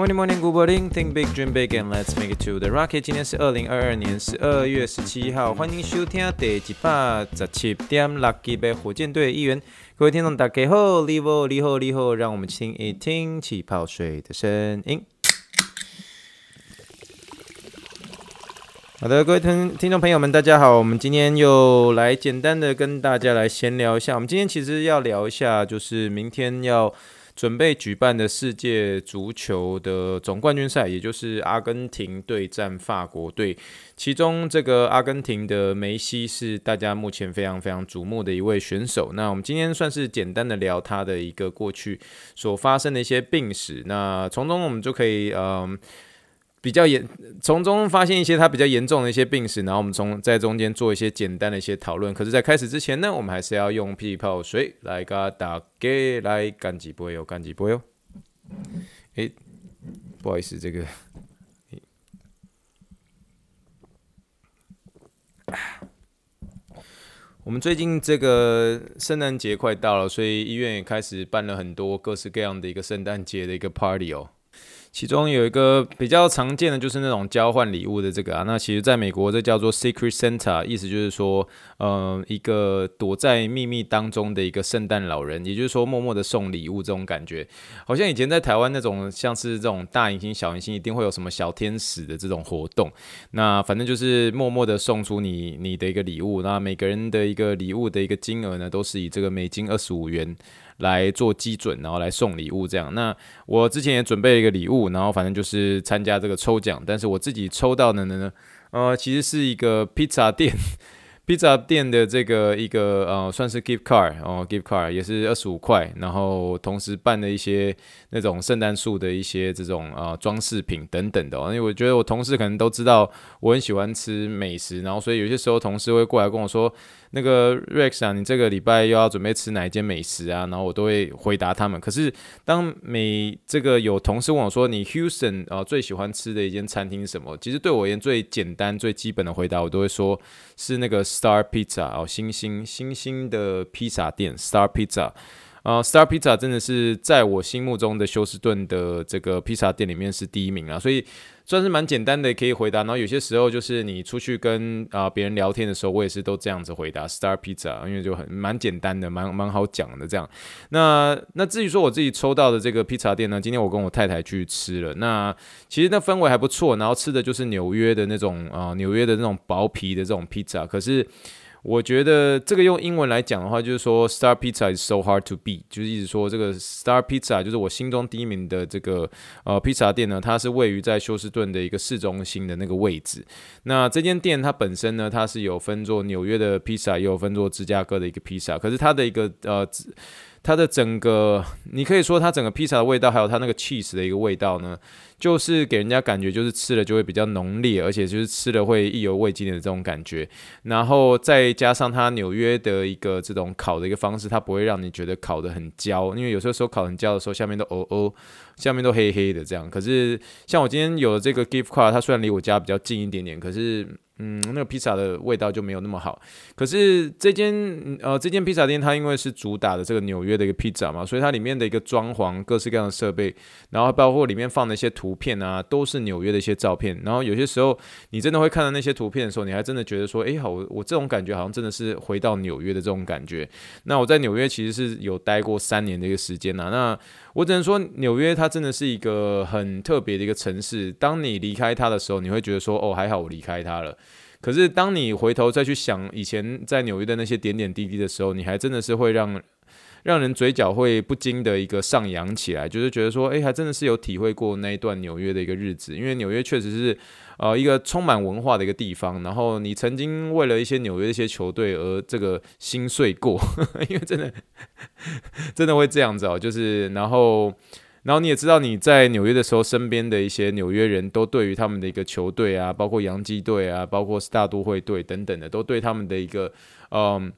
Morning, morning, good morning. Think big, dream big, and let's make it to the rocket. 今天是二零二二年十二月十七号，欢迎收听第一八十七点六集的火箭队一员。各位听众大家好，你好，你好，你好，让我们听一听气泡水的声音。好的，各位听听众朋友们，大家好，我们今天又来简单的跟大家来闲聊一下。我们今天其实要聊一下，就是明天要。准备举办的世界足球的总冠军赛，也就是阿根廷对战法国队。其中，这个阿根廷的梅西是大家目前非常非常瞩目的一位选手。那我们今天算是简单的聊他的一个过去所发生的一些病史。那从中我们就可以，嗯。比较严，从中发现一些他比较严重的一些病史，然后我们从在中间做一些简单的一些讨论。可是，在开始之前呢，我们还是要用气泡水来给大家来干几杯哟，干几杯哟。诶，不好意思，这个，我们最近这个圣诞节快到了，所以医院也开始办了很多各式各样的一个圣诞节的一个 party 哦。其中有一个比较常见的就是那种交换礼物的这个啊，那其实在美国这叫做 Secret Santa，意思就是说，呃，一个躲在秘密当中的一个圣诞老人，也就是说默默的送礼物这种感觉，好像以前在台湾那种像是这种大明星、小明星，一定会有什么小天使的这种活动，那反正就是默默的送出你你的一个礼物，那每个人的一个礼物的一个金额呢，都是以这个美金二十五元。来做基准，然后来送礼物这样。那我之前也准备了一个礼物，然后反正就是参加这个抽奖。但是我自己抽到的呢，呃，其实是一个披萨店，披萨店的这个一个呃，算是 gift card 哦，gift card 也是二十五块。然后同时办了一些那种圣诞树的一些这种呃装饰品等等的。因为我觉得我同事可能都知道我很喜欢吃美食，然后所以有些时候同事会过来跟我说。那个 Rex 啊，你这个礼拜又要准备吃哪一间美食啊？然后我都会回答他们。可是当每这个有同事问我说，你 Houston 啊最喜欢吃的一间餐厅是什么？其实对我而言最简单最基本的回答，我都会说是那个 Star Pizza 哦，星星星星的披萨店 Star Pizza。啊，Star Pizza 真的是在我心目中的休斯顿的这个披萨店里面是第一名啊，所以算是蛮简单的可以回答。然后有些时候就是你出去跟啊别人聊天的时候，我也是都这样子回答 Star Pizza，因为就很蛮简单的，蛮蛮好讲的这样。那那至于说我自己抽到的这个披萨店呢，今天我跟我太太去吃了，那其实那氛围还不错，然后吃的就是纽约的那种啊纽约的那种薄皮的这种披萨，可是。我觉得这个用英文来讲的话，就是说 Star Pizza is so hard to beat，就是一直说这个 Star Pizza 就是我心中第一名的这个呃披萨店呢，它是位于在休斯顿的一个市中心的那个位置。那这间店它本身呢，它是有分做纽约的披萨，也有分做芝加哥的一个披萨，可是它的一个呃。它的整个，你可以说它整个披萨的味道，还有它那个 cheese 的一个味道呢，就是给人家感觉就是吃了就会比较浓烈，而且就是吃了会意犹未尽的这种感觉。然后再加上它纽约的一个这种烤的一个方式，它不会让你觉得烤得很焦，因为有时候时候烤很焦的时候，下面都哦哦，下面都黑黑的这样。可是像我今天有了这个 gift card，它虽然离我家比较近一点点，可是。嗯，那个披萨的味道就没有那么好。可是这间呃这间披萨店，它因为是主打的这个纽约的一个披萨嘛，所以它里面的一个装潢、各式各样的设备，然后包括里面放的一些图片啊，都是纽约的一些照片。然后有些时候你真的会看到那些图片的时候，你还真的觉得说，哎，好，我这种感觉好像真的是回到纽约的这种感觉。那我在纽约其实是有待过三年的一个时间呐。那我只能说，纽约它真的是一个很特别的一个城市。当你离开它的时候，你会觉得说，哦，还好我离开它了。可是，当你回头再去想以前在纽约的那些点点滴滴的时候，你还真的是会让让人嘴角会不禁的一个上扬起来，就是觉得说，诶，还真的是有体会过那一段纽约的一个日子。因为纽约确实是呃一个充满文化的一个地方。然后你曾经为了一些纽约一些球队而这个心碎过，因为真的真的会这样子哦，就是然后。然后你也知道，你在纽约的时候，身边的一些纽约人都对于他们的一个球队啊，包括洋基队啊，包括是大都会队等等的，都对他们的一个嗯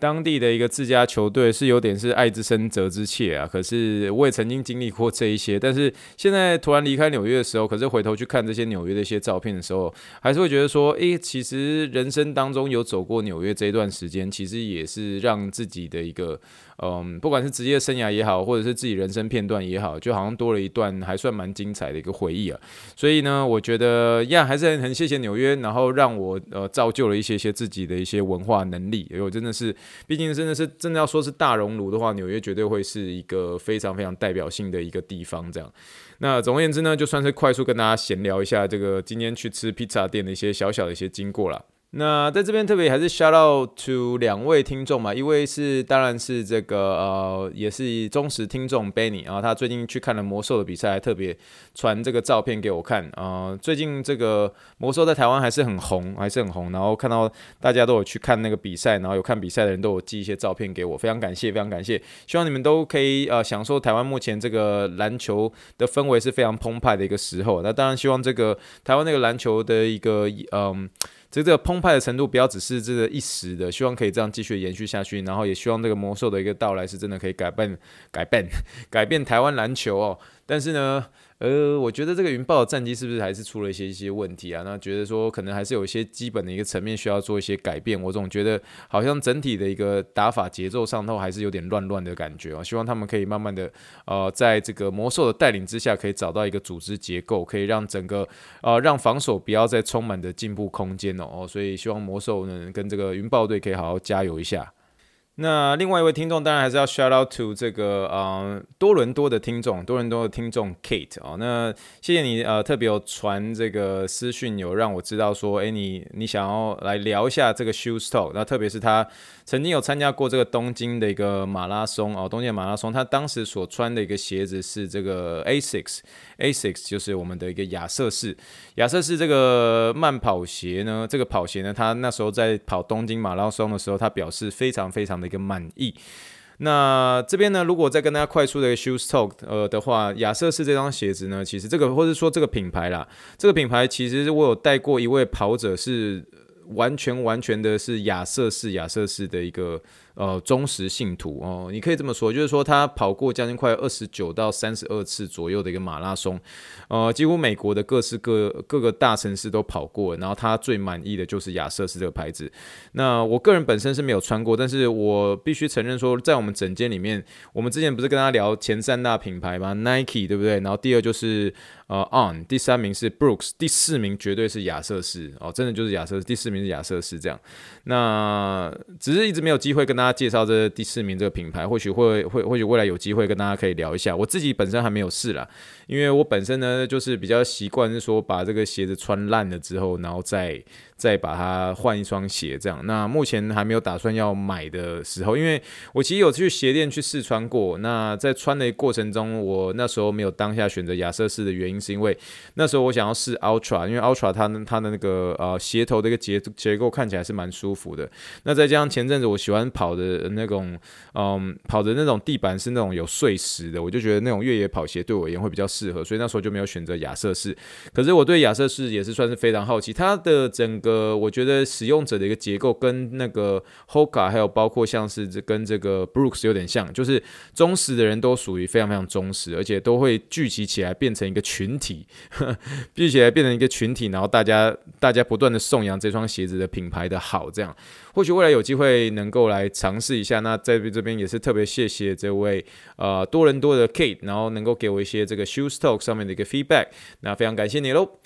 当地的一个自家球队是有点是爱之深责之切啊，可是我也曾经经历过这一些，但是现在突然离开纽约的时候，可是回头去看这些纽约的一些照片的时候，还是会觉得说，诶，其实人生当中有走过纽约这一段时间，其实也是让自己的一个。嗯，不管是职业生涯也好，或者是自己人生片段也好，就好像多了一段还算蛮精彩的一个回忆啊。所以呢，我觉得呀，还是很很谢谢纽约，然后让我呃造就了一些些自己的一些文化能力。因为我真的是，毕竟真的是真的要说是大熔炉的话，纽约绝对会是一个非常非常代表性的一个地方。这样，那总而言之呢，就算是快速跟大家闲聊一下这个今天去吃披萨店的一些小小的一些经过了。那在这边特别还是 shout out to 两位听众嘛，一位是当然是这个呃也是忠实听众 Benny 啊，他最近去看了魔兽的比赛，还特别传这个照片给我看啊、最近这个魔兽在台湾还是很红，还是很红。然后看到大家都有去看那个比赛，然后有看比赛的人都有寄一些照片给我，非常感谢，非常感谢。希望你们都可以呃享受台湾目前这个篮球的氛围是非常澎湃的一个时候。那当然希望这个台湾那个篮球的一个嗯。这个澎湃的程度不要只是这个一时的，希望可以这样继续延续下去，然后也希望这个魔兽的一个到来是真的可以改变、改变、改变台湾篮球哦。但是呢。呃，我觉得这个云豹的战绩是不是还是出了一些一些问题啊？那觉得说可能还是有一些基本的一个层面需要做一些改变。我总觉得好像整体的一个打法节奏上头还是有点乱乱的感觉啊。希望他们可以慢慢的呃，在这个魔兽的带领之下，可以找到一个组织结构，可以让整个呃让防守不要再充满的进步空间哦。哦，所以希望魔兽呢跟这个云豹队可以好好加油一下。那另外一位听众当然还是要 shout out to 这个呃多伦多的听众，多伦多的听众 Kate 啊、哦，那谢谢你呃特别有传这个私讯，有让我知道说，哎你你想要来聊一下这个 Shoes Talk，那特别是他曾经有参加过这个东京的一个马拉松哦，东京马拉松，他当时所穿的一个鞋子是这个 Asics，Asics 就是我们的一个亚瑟士，亚瑟士这个慢跑鞋呢，这个跑鞋呢，他那时候在跑东京马拉松的时候，他表示非常非常的。一个满意。那这边呢，如果再跟大家快速的 shoes talk 呃的话，亚瑟士这双鞋子呢，其实这个或者说这个品牌啦，这个品牌其实我有带过一位跑者，是完全完全的是亚瑟士亚瑟士的一个。呃，忠实信徒哦，你可以这么说，就是说他跑过将近快二十九到三十二次左右的一个马拉松，呃，几乎美国的各式各各个大城市都跑过，然后他最满意的就是亚瑟士这个牌子。那我个人本身是没有穿过，但是我必须承认说，在我们整间里面，我们之前不是跟他聊前三大品牌吗？Nike 对不对？然后第二就是呃 On，第三名是 Brooks，第四名绝对是亚瑟士哦，真的就是亚瑟士，第四名是亚瑟士这样。那只是一直没有机会跟大家。介绍这第四名这个品牌，或许会会或许未来有机会跟大家可以聊一下。我自己本身还没有试啦，因为我本身呢就是比较习惯是说把这个鞋子穿烂了之后，然后再。再把它换一双鞋，这样。那目前还没有打算要买的时候，因为我其实有去鞋店去试穿过。那在穿的过程中，我那时候没有当下选择亚瑟士的原因，是因为那时候我想要试 Ultra，因为 Ultra 它它的那个呃鞋头的一个结结构看起来是蛮舒服的。那再加上前阵子我喜欢跑的那种，嗯，跑的那种地板是那种有碎石的，我就觉得那种越野跑鞋对我而言会比较适合，所以那时候就没有选择亚瑟士。可是我对亚瑟士也是算是非常好奇，它的整个。我觉得使用者的一个结构跟那个 Hoka 还有包括像是这跟这个 Brooks 有点像，就是忠实的人都属于非常非常忠实，而且都会聚集起来变成一个群群体，聚集起来变成一个群体，然后大家大家不断的颂扬这双鞋子的品牌的好，这样或许未来有机会能够来尝试一下。那在这边也是特别谢谢这位呃多伦多的 Kate，然后能够给我一些这个 Shoes Talk 上面的一个 feedback，那非常感谢你喽。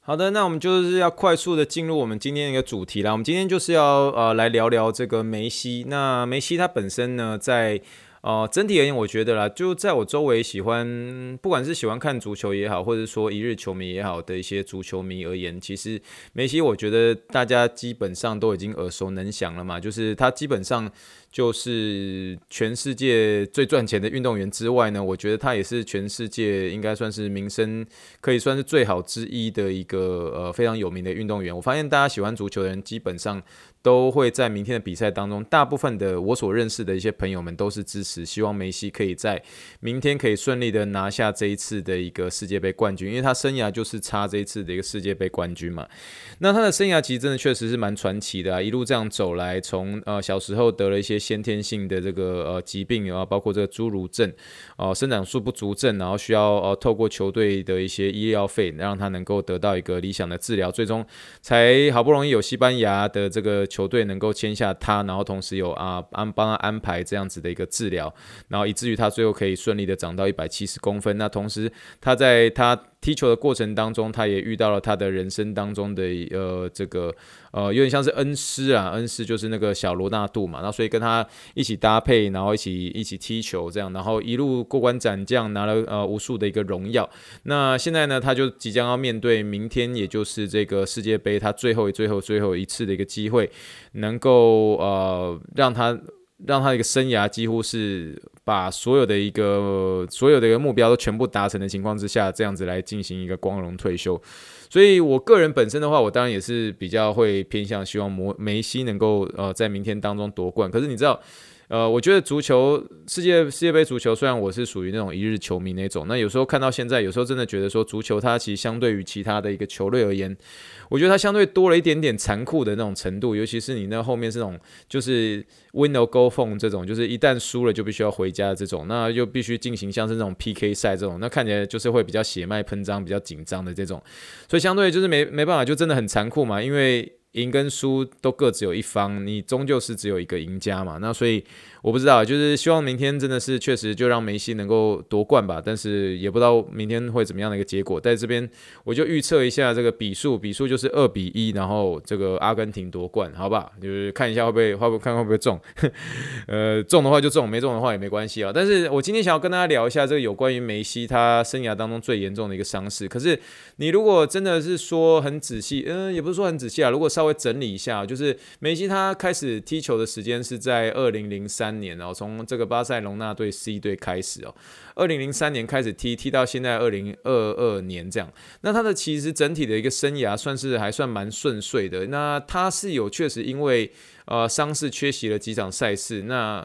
好的，那我们就是要快速的进入我们今天的一个主题啦。我们今天就是要呃来聊聊这个梅西。那梅西他本身呢，在呃整体而言，我觉得啦，就在我周围喜欢，不管是喜欢看足球也好，或者说一日球迷也好的一些足球迷而言，其实梅西，我觉得大家基本上都已经耳熟能详了嘛。就是他基本上就是全世界最赚钱的运动员之外呢，我觉得他也是全世界应该算是名声可以算是最好之一的一个呃非常有名的运动员。我发现大家喜欢足球的人基本上。都会在明天的比赛当中，大部分的我所认识的一些朋友们都是支持，希望梅西可以在明天可以顺利的拿下这一次的一个世界杯冠军，因为他生涯就是差这一次的一个世界杯冠军嘛。那他的生涯其实真的确实是蛮传奇的啊，一路这样走来，从呃小时候得了一些先天性的这个呃疾病啊，包括这个侏儒症哦、呃，生长素不足症，然后需要呃透过球队的一些医疗费，让他能够得到一个理想的治疗，最终才好不容易有西班牙的这个。球队能够签下他，然后同时有啊安帮他安排这样子的一个治疗，然后以至于他最后可以顺利的长到一百七十公分。那同时他在他踢球的过程当中，他也遇到了他的人生当中的呃这个呃有点像是恩师啊，恩师就是那个小罗纳度嘛，那所以跟他一起搭配，然后一起一起踢球这样，然后一路过关斩将，拿了呃无数的一个荣耀。那现在呢，他就即将要面对明天，也就是这个世界杯他最后最后最后一次的一个机会，能够呃让他让他一个生涯几乎是。把所有的一个所有的一个目标都全部达成的情况之下，这样子来进行一个光荣退休。所以我个人本身的话，我当然也是比较会偏向希望摩梅西能够呃在明天当中夺冠。可是你知道。呃，我觉得足球世界世界杯足球，虽然我是属于那种一日球迷那种，那有时候看到现在，有时候真的觉得说足球它其实相对于其他的一个球类而言，我觉得它相对多了一点点残酷的那种程度，尤其是你那后面这种就是 win or go home 这种，就是一旦输了就必须要回家的这种，那又必须进行像是那种 PK 赛这种，那看起来就是会比较血脉喷张、比较紧张的这种，所以相对就是没没办法，就真的很残酷嘛，因为。赢跟输都各自有一方，你终究是只有一个赢家嘛。那所以我不知道，就是希望明天真的是确实就让梅西能够夺冠吧。但是也不知道明天会怎么样的一个结果。在这边我就预测一下这个比数，比数就是二比一，然后这个阿根廷夺冠，好吧？就是看一下会不会会不会看会不会中，呃，中的话就中，没中的话也没关系啊。但是我今天想要跟大家聊一下这个有关于梅西他生涯当中最严重的一个伤势。可是你如果真的是说很仔细，嗯、也不是说很仔细啊，如果稍微整理一下，就是梅西他开始踢球的时间是在二零零三年哦，从这个巴塞隆纳队 C 队开始哦，二零零三年开始踢，踢到现在二零二二年这样。那他的其实整体的一个生涯算是还算蛮顺遂的。那他是有确实因为呃伤势缺席了几场赛事。那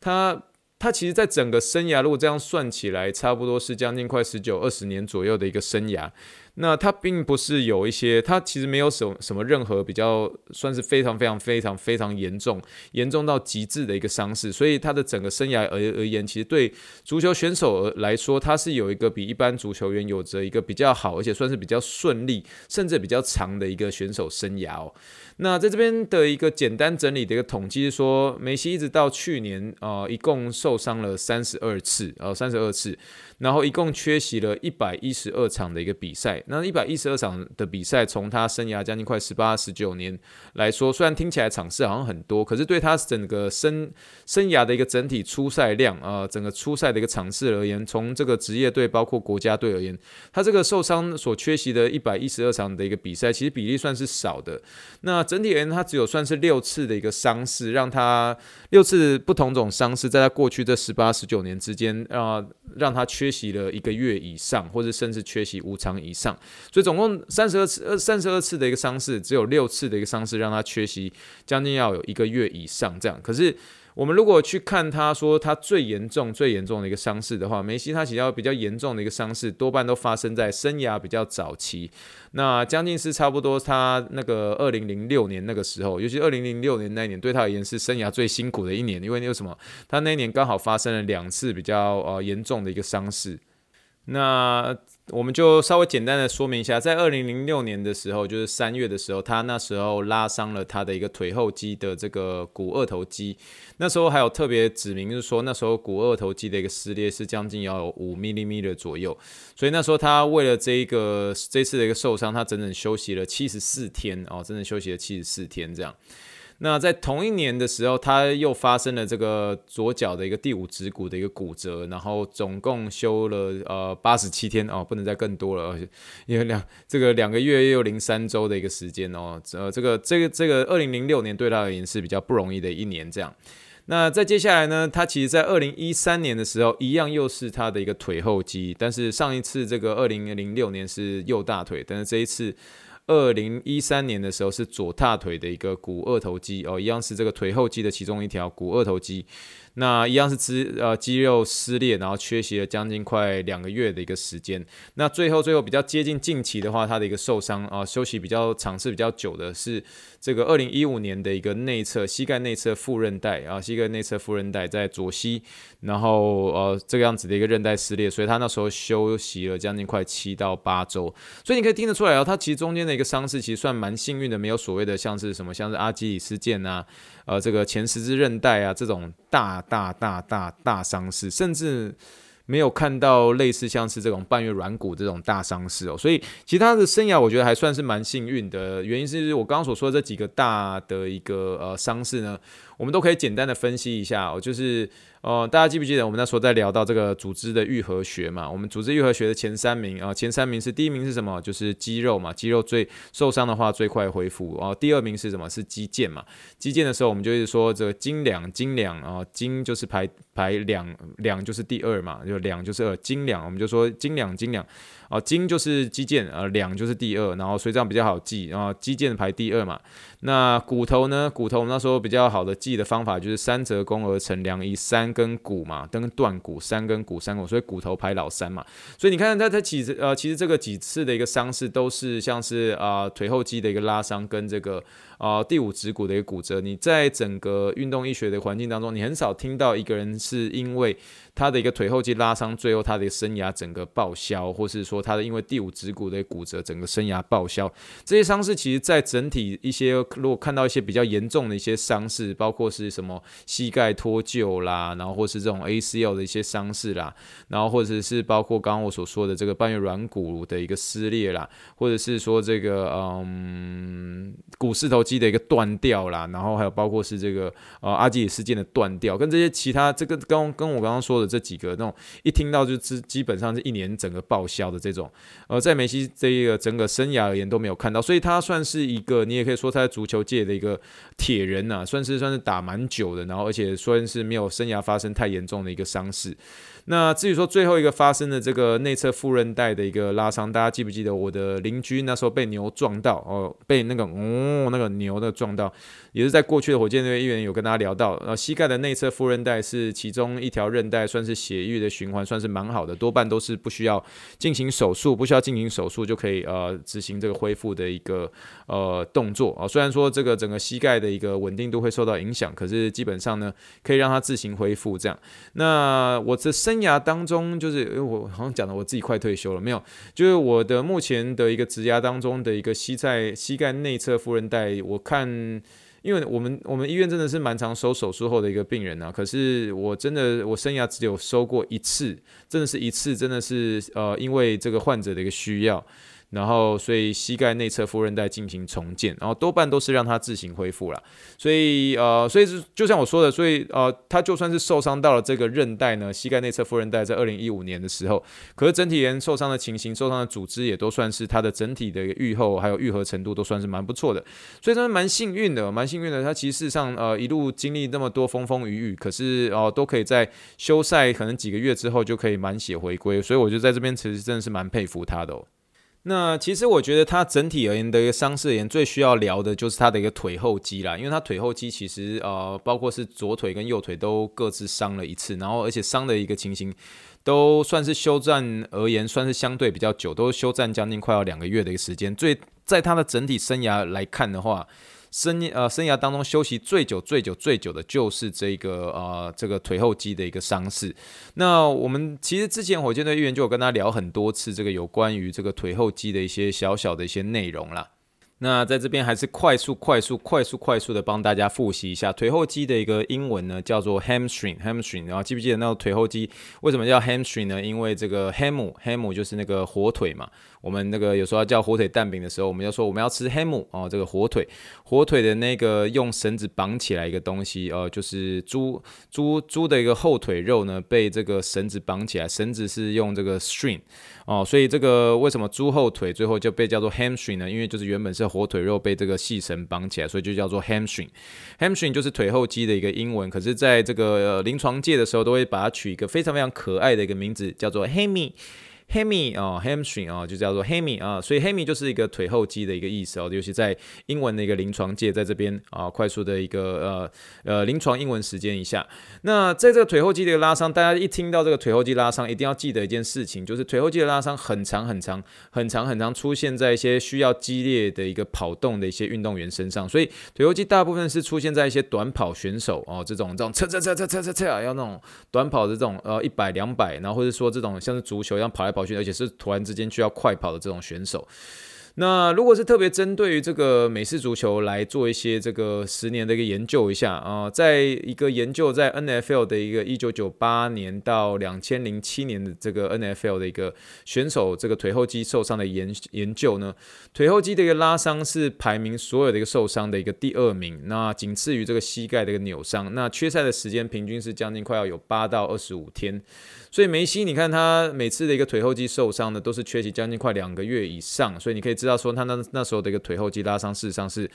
他他其实，在整个生涯如果这样算起来，差不多是将近快十九二十年左右的一个生涯。那他并不是有一些，他其实没有什什么任何比较算是非常非常非常非常严重、严重到极致的一个伤势，所以他的整个生涯而而言，其实对足球选手来说，他是有一个比一般足球员有着一个比较好，而且算是比较顺利，甚至比较长的一个选手生涯哦。那在这边的一个简单整理的一个统计是说，梅西一直到去年、呃，一共受伤了三十二次，呃，三十二次。然后一共缺席了一百一十二场的一个比赛，那一百一十二场的比赛，从他生涯将近快十八十九年来说，虽然听起来场次好像很多，可是对他整个生生涯的一个整体出赛量啊、呃，整个出赛的一个场次而言，从这个职业队包括国家队而言，他这个受伤所缺席的一百一十二场的一个比赛，其实比例算是少的。那整体而言，他只有算是六次的一个伤势，让他六次不同种伤势，在他过去这十八十九年之间啊、让他缺。席了一个月以上，或者甚至缺席五场以上所以总共三十二次，呃，三十二次的一个伤势，只有六次的一个伤势让他缺席将近要有一个月以上这样。可是。我们如果去看他说他最严重、最严重的一个伤势的话，梅西他其实比较严重的一个伤势，多半都发生在生涯比较早期。那将近是差不多他那个二零零六年那个时候，尤其二零零六年那一年，对他而言是生涯最辛苦的一年，因为那什么，他那一年刚好发生了两次比较呃严重的一个伤势。那我们就稍微简单的说明一下，在二零零六年的时候，就是三月的时候，他那时候拉伤了他的一个腿后肌的这个股二头肌。那时候还有特别指明，就是说那时候股二头肌的一个撕裂是将近要有五 millimeter 左右。所以那时候他为了这一个这次的一个受伤，他整整休息了七十四天哦，整整休息了七十四天这样。那在同一年的时候，他又发生了这个左脚的一个第五指骨的一个骨折，然后总共休了呃八十七天哦，不能再更多了，因为两这个两个月又零三周的一个时间哦，呃，这个这个这个二零零六年对他而言是比较不容易的一年这样。那在接下来呢，他其实在二零一三年的时候，一样又是他的一个腿后肌，但是上一次这个二零零六年是右大腿，但是这一次。二零一三年的时候是左大腿的一个股二头肌哦，一样是这个腿后肌的其中一条股二头肌。那一样是肌呃肌肉撕裂，然后缺席了将近快两个月的一个时间。那最后最后比较接近近期的话，他的一个受伤啊，休息比较长是比较久的是这个二零一五年的一个内侧膝盖内侧副韧带啊，膝盖内侧副韧带在左膝，然后呃这个样子的一个韧带撕裂，所以他那时候休息了将近快七到八周。所以你可以听得出来啊，他其实中间的一个伤势其实算蛮幸运的，没有所谓的像是什么像是阿基里斯腱啊。呃，这个前十字韧带啊，这种大大大大大伤势，甚至没有看到类似像是这种半月软骨这种大伤势哦。所以，其他的生涯我觉得还算是蛮幸运的。原因是我刚刚所说的这几个大的一个呃伤势呢，我们都可以简单的分析一下哦，就是。哦，大家记不记得我们那时候在聊到这个组织的愈合学嘛？我们组织愈合学的前三名啊，前三名是第一名是什么？就是肌肉嘛，肌肉最受伤的话最快恢复。哦，第二名是什么？是肌腱嘛？肌腱的时候我们就是说这个斤两斤两啊，斤就是排排两两就是第二嘛，就两就是二，斤两我们就说斤两斤两。啊，斤就是肌腱，呃，两就是第二，然后所以这样比较好记，然后肌腱排第二嘛。那骨头呢？骨头我们那时候比较好的记的方法就是三折肱而成量，以三根骨嘛，跟断骨三根骨三骨，所以骨头排老三嘛。所以你看他他其实呃其实这个几次的一个伤势都是像是啊、呃、腿后肌的一个拉伤跟这个。啊、呃，第五指骨的一个骨折，你在整个运动医学的环境当中，你很少听到一个人是因为他的一个腿后肌拉伤，最后他的生涯整个报销，或是说他的因为第五指骨的骨折，整个生涯报销。这些伤势其实，在整体一些如果看到一些比较严重的一些伤势，包括是什么膝盖脱臼啦，然后或是这种 ACL 的一些伤势啦，然后或者是包括刚刚我所说的这个半月软骨的一个撕裂啦，或者是说这个嗯股四头肌。的一个断掉啦，然后还有包括是这个呃阿基里斯腱的断掉，跟这些其他这个跟跟我刚刚说这几个那种一听到就基基本上是一年整个报销的这种，呃，在梅西这一个整个生涯而言都没有看到，所以他算是一个你也可以说他在足球界的一个铁人呐、啊，算是算是打蛮久的，然后而且算是没有生涯发生太严重的一个伤势。那至于说最后一个发生的这个内侧副韧带的一个拉伤，大家记不记得我的邻居那时候被牛撞到哦，被那个哦那个牛的撞到，也是在过去的火箭队医院有跟大家聊到，呃，膝盖的内侧副韧带是其中一条韧带，算是血液的循环算是蛮好的，多半都是不需要进行手术，不需要进行手术就可以呃执行这个恢复的一个呃动作啊。虽然说这个整个膝盖的一个稳定度会受到影响，可是基本上呢可以让它自行恢复这样。那我这生涯当中，就是因为我好像讲的我自己快退休了，没有，就是我的目前的一个职涯当中的一个膝在膝盖内侧副韧带，我看，因为我们我们医院真的是蛮常收手术后的一个病人啊，可是我真的我生涯只有收过一次，真的是一次，真的是呃，因为这个患者的一个需要。然后，所以膝盖内侧副韧带进行重建，然后多半都是让它自行恢复了。所以，呃，所以是就像我说的，所以呃，他就算是受伤到了这个韧带呢，膝盖内侧副韧带在二零一五年的时候，可是整体人受伤的情形、受伤的组织也都算是他的整体的愈后还有愈合程度都算是蛮不错的。所以他们蛮幸运的，蛮幸运的。他其实事实上呃一路经历那么多风风雨雨，可是哦、都可以在休赛可能几个月之后就可以满血回归。所以我就在这边其实真的是蛮佩服他的哦。那其实我觉得他整体而言的一个伤势而言，最需要聊的就是他的一个腿后肌啦，因为他腿后肌其实呃，包括是左腿跟右腿都各自伤了一次，然后而且伤的一个情形都算是休战而言，算是相对比较久，都休战将近快要两个月的一个时间。最在他的整体生涯来看的话。生呃生涯当中休息最久最久最久的就是这个呃这个腿后肌的一个伤势。那我们其实之前火箭队医院就有跟他聊很多次这个有关于这个腿后肌的一些小小的一些内容啦。那在这边还是快速快速快速快速的帮大家复习一下腿后肌的一个英文呢，叫做 hamstring hamstring。然后记不记得那个腿后肌为什么叫 hamstring 呢？因为这个 ham ham 就是那个火腿嘛。我们那个有时候叫火腿蛋饼的时候，我们要说我们要吃 ham 哦，这个火腿，火腿的那个用绳子绑起来一个东西哦，就是猪猪猪的一个后腿肉呢，被这个绳子绑起来，绳子是用这个 string 哦，所以这个为什么猪后腿最后就被叫做 hamstring 呢？因为就是原本是火腿肉被这个细绳绑起来，所以就叫做 hamstring。hamstring 就是腿后肌的一个英文，可是在这个临床界的时候，都会把它取一个非常非常可爱的一个名字，叫做 hammy。Hammy 啊，hamstring 啊，就叫做 hammy 啊，所以 hammy 就是一个腿后肌的一个意思哦，尤其在英文的一个临床界，在这边啊，快速的一个呃呃临床英文时间一下。那在这个腿后肌的一个拉伤，大家一听到这个腿后肌拉伤，一定要记得一件事情，就是腿后肌的拉伤很长很长很长很长，出现在一些需要激烈的一个跑动的一些运动员身上。所以腿后肌大部分是出现在一些短跑选手哦，这种这种测测测测测测测要那种短跑的这种呃一百两百，然后或者说这种像是足球一样跑跑。而且是突然之间需要快跑的这种选手。那如果是特别针对于这个美式足球来做一些这个十年的一个研究一下啊，在一个研究在 NFL 的一个一九九八年到两千零七年的这个 NFL 的一个选手这个腿后肌受伤的研研究呢，腿后肌的一个拉伤是排名所有的一个受伤的一个第二名，那仅次于这个膝盖的一个扭伤，那缺赛的时间平均是将近快要有八到二十五天。所以梅西，你看他每次的一个腿后肌受伤呢，都是缺席将近快两个月以上。所以你可以知道说，他那那时候的一个腿后肌拉伤，事实上是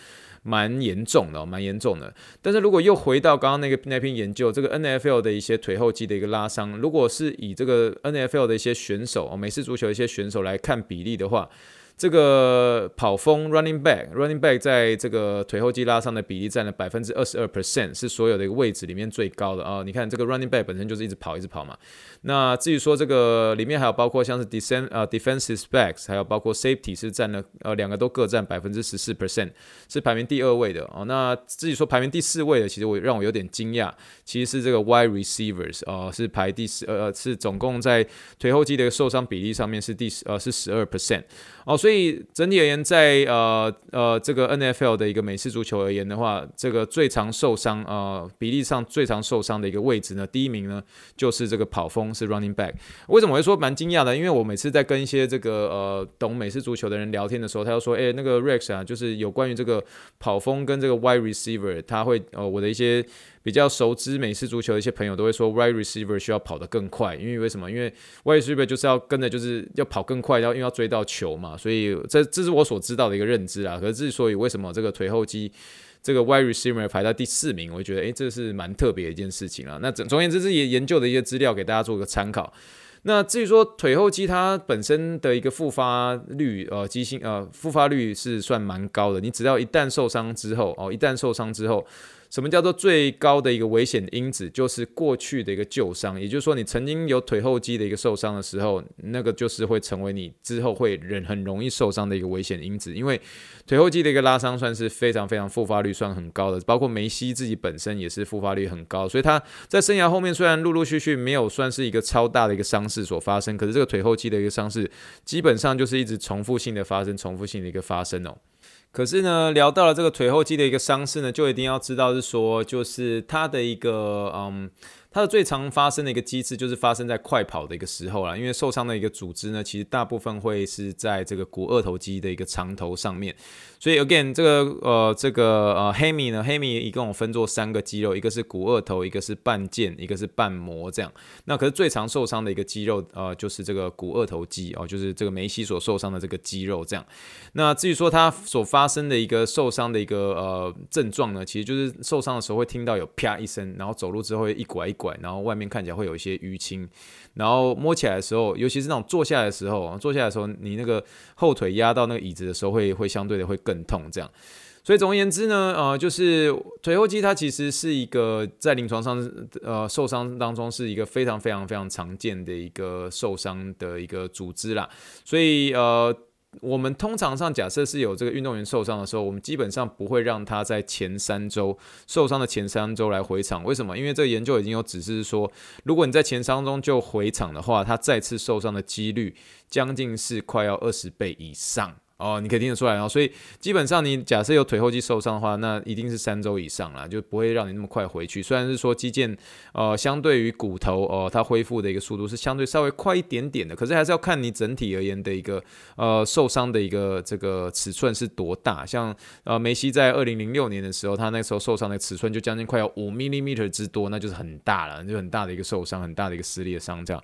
蛮严重的，蛮严重的。但是如果又回到刚刚那个那篇研究，这个 NFL 的一些腿后肌的一个拉伤，如果是以这个 NFL 的一些选手，美式足球一些选手来看比例的话。这个跑锋 running back running back 在这个腿后肌拉伤的比例占了百分之二十二 percent，是所有的一个位置里面最高的啊！你看这个 running back 本身就是一直跑一直跑嘛。那至于说这个里面还有包括像是 defense 呃 defensive backs，还有包括 safety 是占了呃两个都各占百分之十四 percent，是排名第二位的哦。那至于说排名第四位的，其实我让我有点惊讶，其实是这个 wide receivers 哦，是排第十呃是总共在腿后肌的一个受伤比例上面是第十呃是十二 percent 哦。所以所以整体而言在，呃呃这个 NFL 的一个美式足球而言的话，这个最常受伤呃比例上最常受伤的一个位置呢，第一名呢就是这个跑锋是 running back。为什么我会说蛮惊讶的？因为我每次在跟一些这个呃懂美式足球的人聊天的时候，他就说，哎，那个 Rex 啊，就是有关于这个跑锋跟这个 wide receiver，他会呃我的一些。比较熟知美式足球的一些朋友都会说，wide receiver 需要跑得更快，因为为什么？因为 wide receiver 就是要跟着，就是要跑更快，要因为要追到球嘛，所以这这是我所知道的一个认知啊。可是之所以为什么这个腿后肌这个 wide receiver 排在第四名，我就觉得诶，这是蛮特别的一件事情啊。那总总而言之，也研究的一些资料给大家做个参考。那至于说腿后肌它本身的一个复发率，呃，肌性呃复发率是算蛮高的。你只要一旦受伤之后，哦，一旦受伤之后。什么叫做最高的一个危险因子？就是过去的一个旧伤，也就是说，你曾经有腿后肌的一个受伤的时候，那个就是会成为你之后会人很容易受伤的一个危险因子。因为腿后肌的一个拉伤算是非常非常复发率算很高的，包括梅西自己本身也是复发率很高，所以他在生涯后面虽然陆陆续续没有算是一个超大的一个伤势所发生，可是这个腿后肌的一个伤势基本上就是一直重复性的发生，重复性的一个发生哦。可是呢，聊到了这个腿后肌的一个伤势呢，就一定要知道是说，就是他的一个嗯。它的最常发生的一个机制就是发生在快跑的一个时候啦，因为受伤的一个组织呢，其实大部分会是在这个股二头肌的一个长头上面，所以 again 这个呃这个呃 hammy 呢 hammy 一共分作三个肌肉，一个是股二头，一个是半腱，一个是半膜这样。那可是最常受伤的一个肌肉呃就是这个股二头肌哦，就是这个梅西所受伤的这个肌肉这样。那至于说它所发生的一个受伤的一个呃症状呢，其实就是受伤的时候会听到有啪一声，然后走路之后会一拐一拐。然后外面看起来会有一些淤青，然后摸起来的时候，尤其是那种坐下来的时候，坐下来的时候，你那个后腿压到那个椅子的时候，会会相对的会更痛，这样。所以总而言之呢，呃，就是腿后肌它其实是一个在临床上呃受伤当中是一个非常非常非常常见的一个受伤的一个组织啦，所以呃。我们通常上假设是有这个运动员受伤的时候，我们基本上不会让他在前三周受伤的前三周来回场。为什么？因为这个研究已经有指示说，如果你在前三周就回场的话，他再次受伤的几率将近是快要二十倍以上。哦，你可以听得出来哦，所以基本上你假设有腿后肌受伤的话，那一定是三周以上啦，就不会让你那么快回去。虽然是说肌腱，呃，相对于骨头，哦、它恢复的一个速度是相对稍微快一点点的，可是还是要看你整体而言的一个，呃，受伤的一个这个尺寸是多大。像呃梅西在二零零六年的时候，他那时候受伤的尺寸就将近快要五 m m 之多，那就是很大了，就很大的一个受伤，很大的一个撕裂伤这样。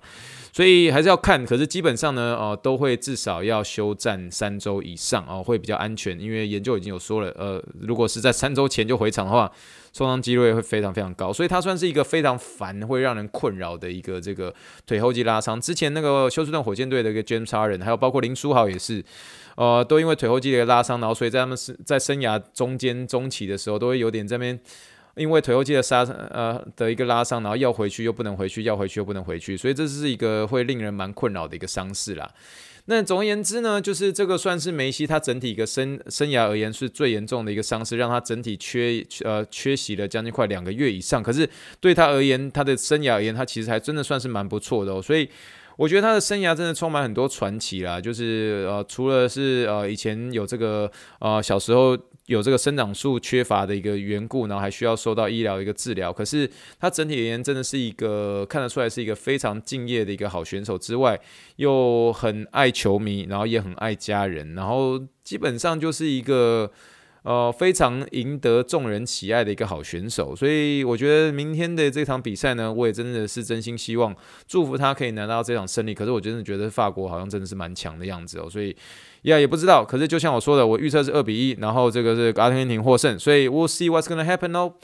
所以还是要看，可是基本上呢，呃，都会至少要休战三周。以上啊，会比较安全，因为研究已经有说了，呃，如果是在三周前就回场的话，受伤几率会非常非常高，所以它算是一个非常烦、会让人困扰的一个这个腿后肌拉伤。之前那个休斯顿火箭队的一个 James Harden，还有包括林书豪也是，呃，都因为腿后肌的拉伤，然后所以在他们是在生涯中间中期的时候，都会有点这边。因为腿后肌的杀呃的一个拉伤，然后要回去又不能回去，要回去又不能回去，所以这是一个会令人蛮困扰的一个伤势啦。那总而言之呢，就是这个算是梅西他整体一个生生涯而言是最严重的一个伤势，让他整体缺呃缺席了将近快两个月以上。可是对他而言，他的生涯而言，他其实还真的算是蛮不错的哦。所以我觉得他的生涯真的充满很多传奇啦，就是呃除了是呃以前有这个呃小时候。有这个生长素缺乏的一个缘故，然后还需要受到医疗一个治疗。可是他整体而言，真的是一个看得出来是一个非常敬业的一个好选手之外，又很爱球迷，然后也很爱家人，然后基本上就是一个。呃，非常赢得众人喜爱的一个好选手，所以我觉得明天的这场比赛呢，我也真的是真心希望祝福他可以拿到这场胜利。可是我真的觉得法国好像真的是蛮强的样子哦，所以呀也不知道。可是就像我说的，我预测是二比一，然后这个是阿根廷获胜，所以 we'll see what's gonna happen 哦。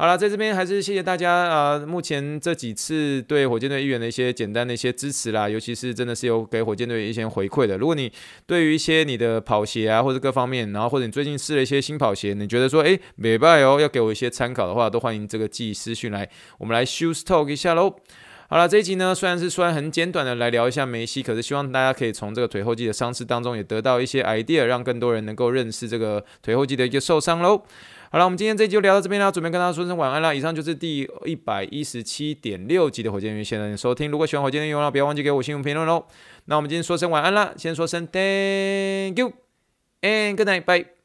好了，在这边还是谢谢大家啊、目前这几次对火箭队议员的一些简单的一些支持啦，尤其是真的是有给火箭队一些回馈的。如果你对于一些你的跑鞋啊或者各方面，然后或者你最近试了一些新跑鞋，你觉得说诶没办哦，要给我一些参考的话，都欢迎这个寄私讯来，我们来 shoes talk 一下喽。好了，这一集呢虽然是虽然很简短的来聊一下梅西，可是希望大家可以从这个腿后肌的伤势当中也得到一些 idea，让更多人能够认识这个腿后肌的一个受伤喽。好了，我们今天这集就聊到这边了，准备跟大家说声晚安了。以上就是第一百一十七点六集的火箭人，谢谢收听。如果喜欢火箭的内容，不要忘记给我新闻评论喽。那我们今天说声晚安了，先说声 Thank you and good night，bye。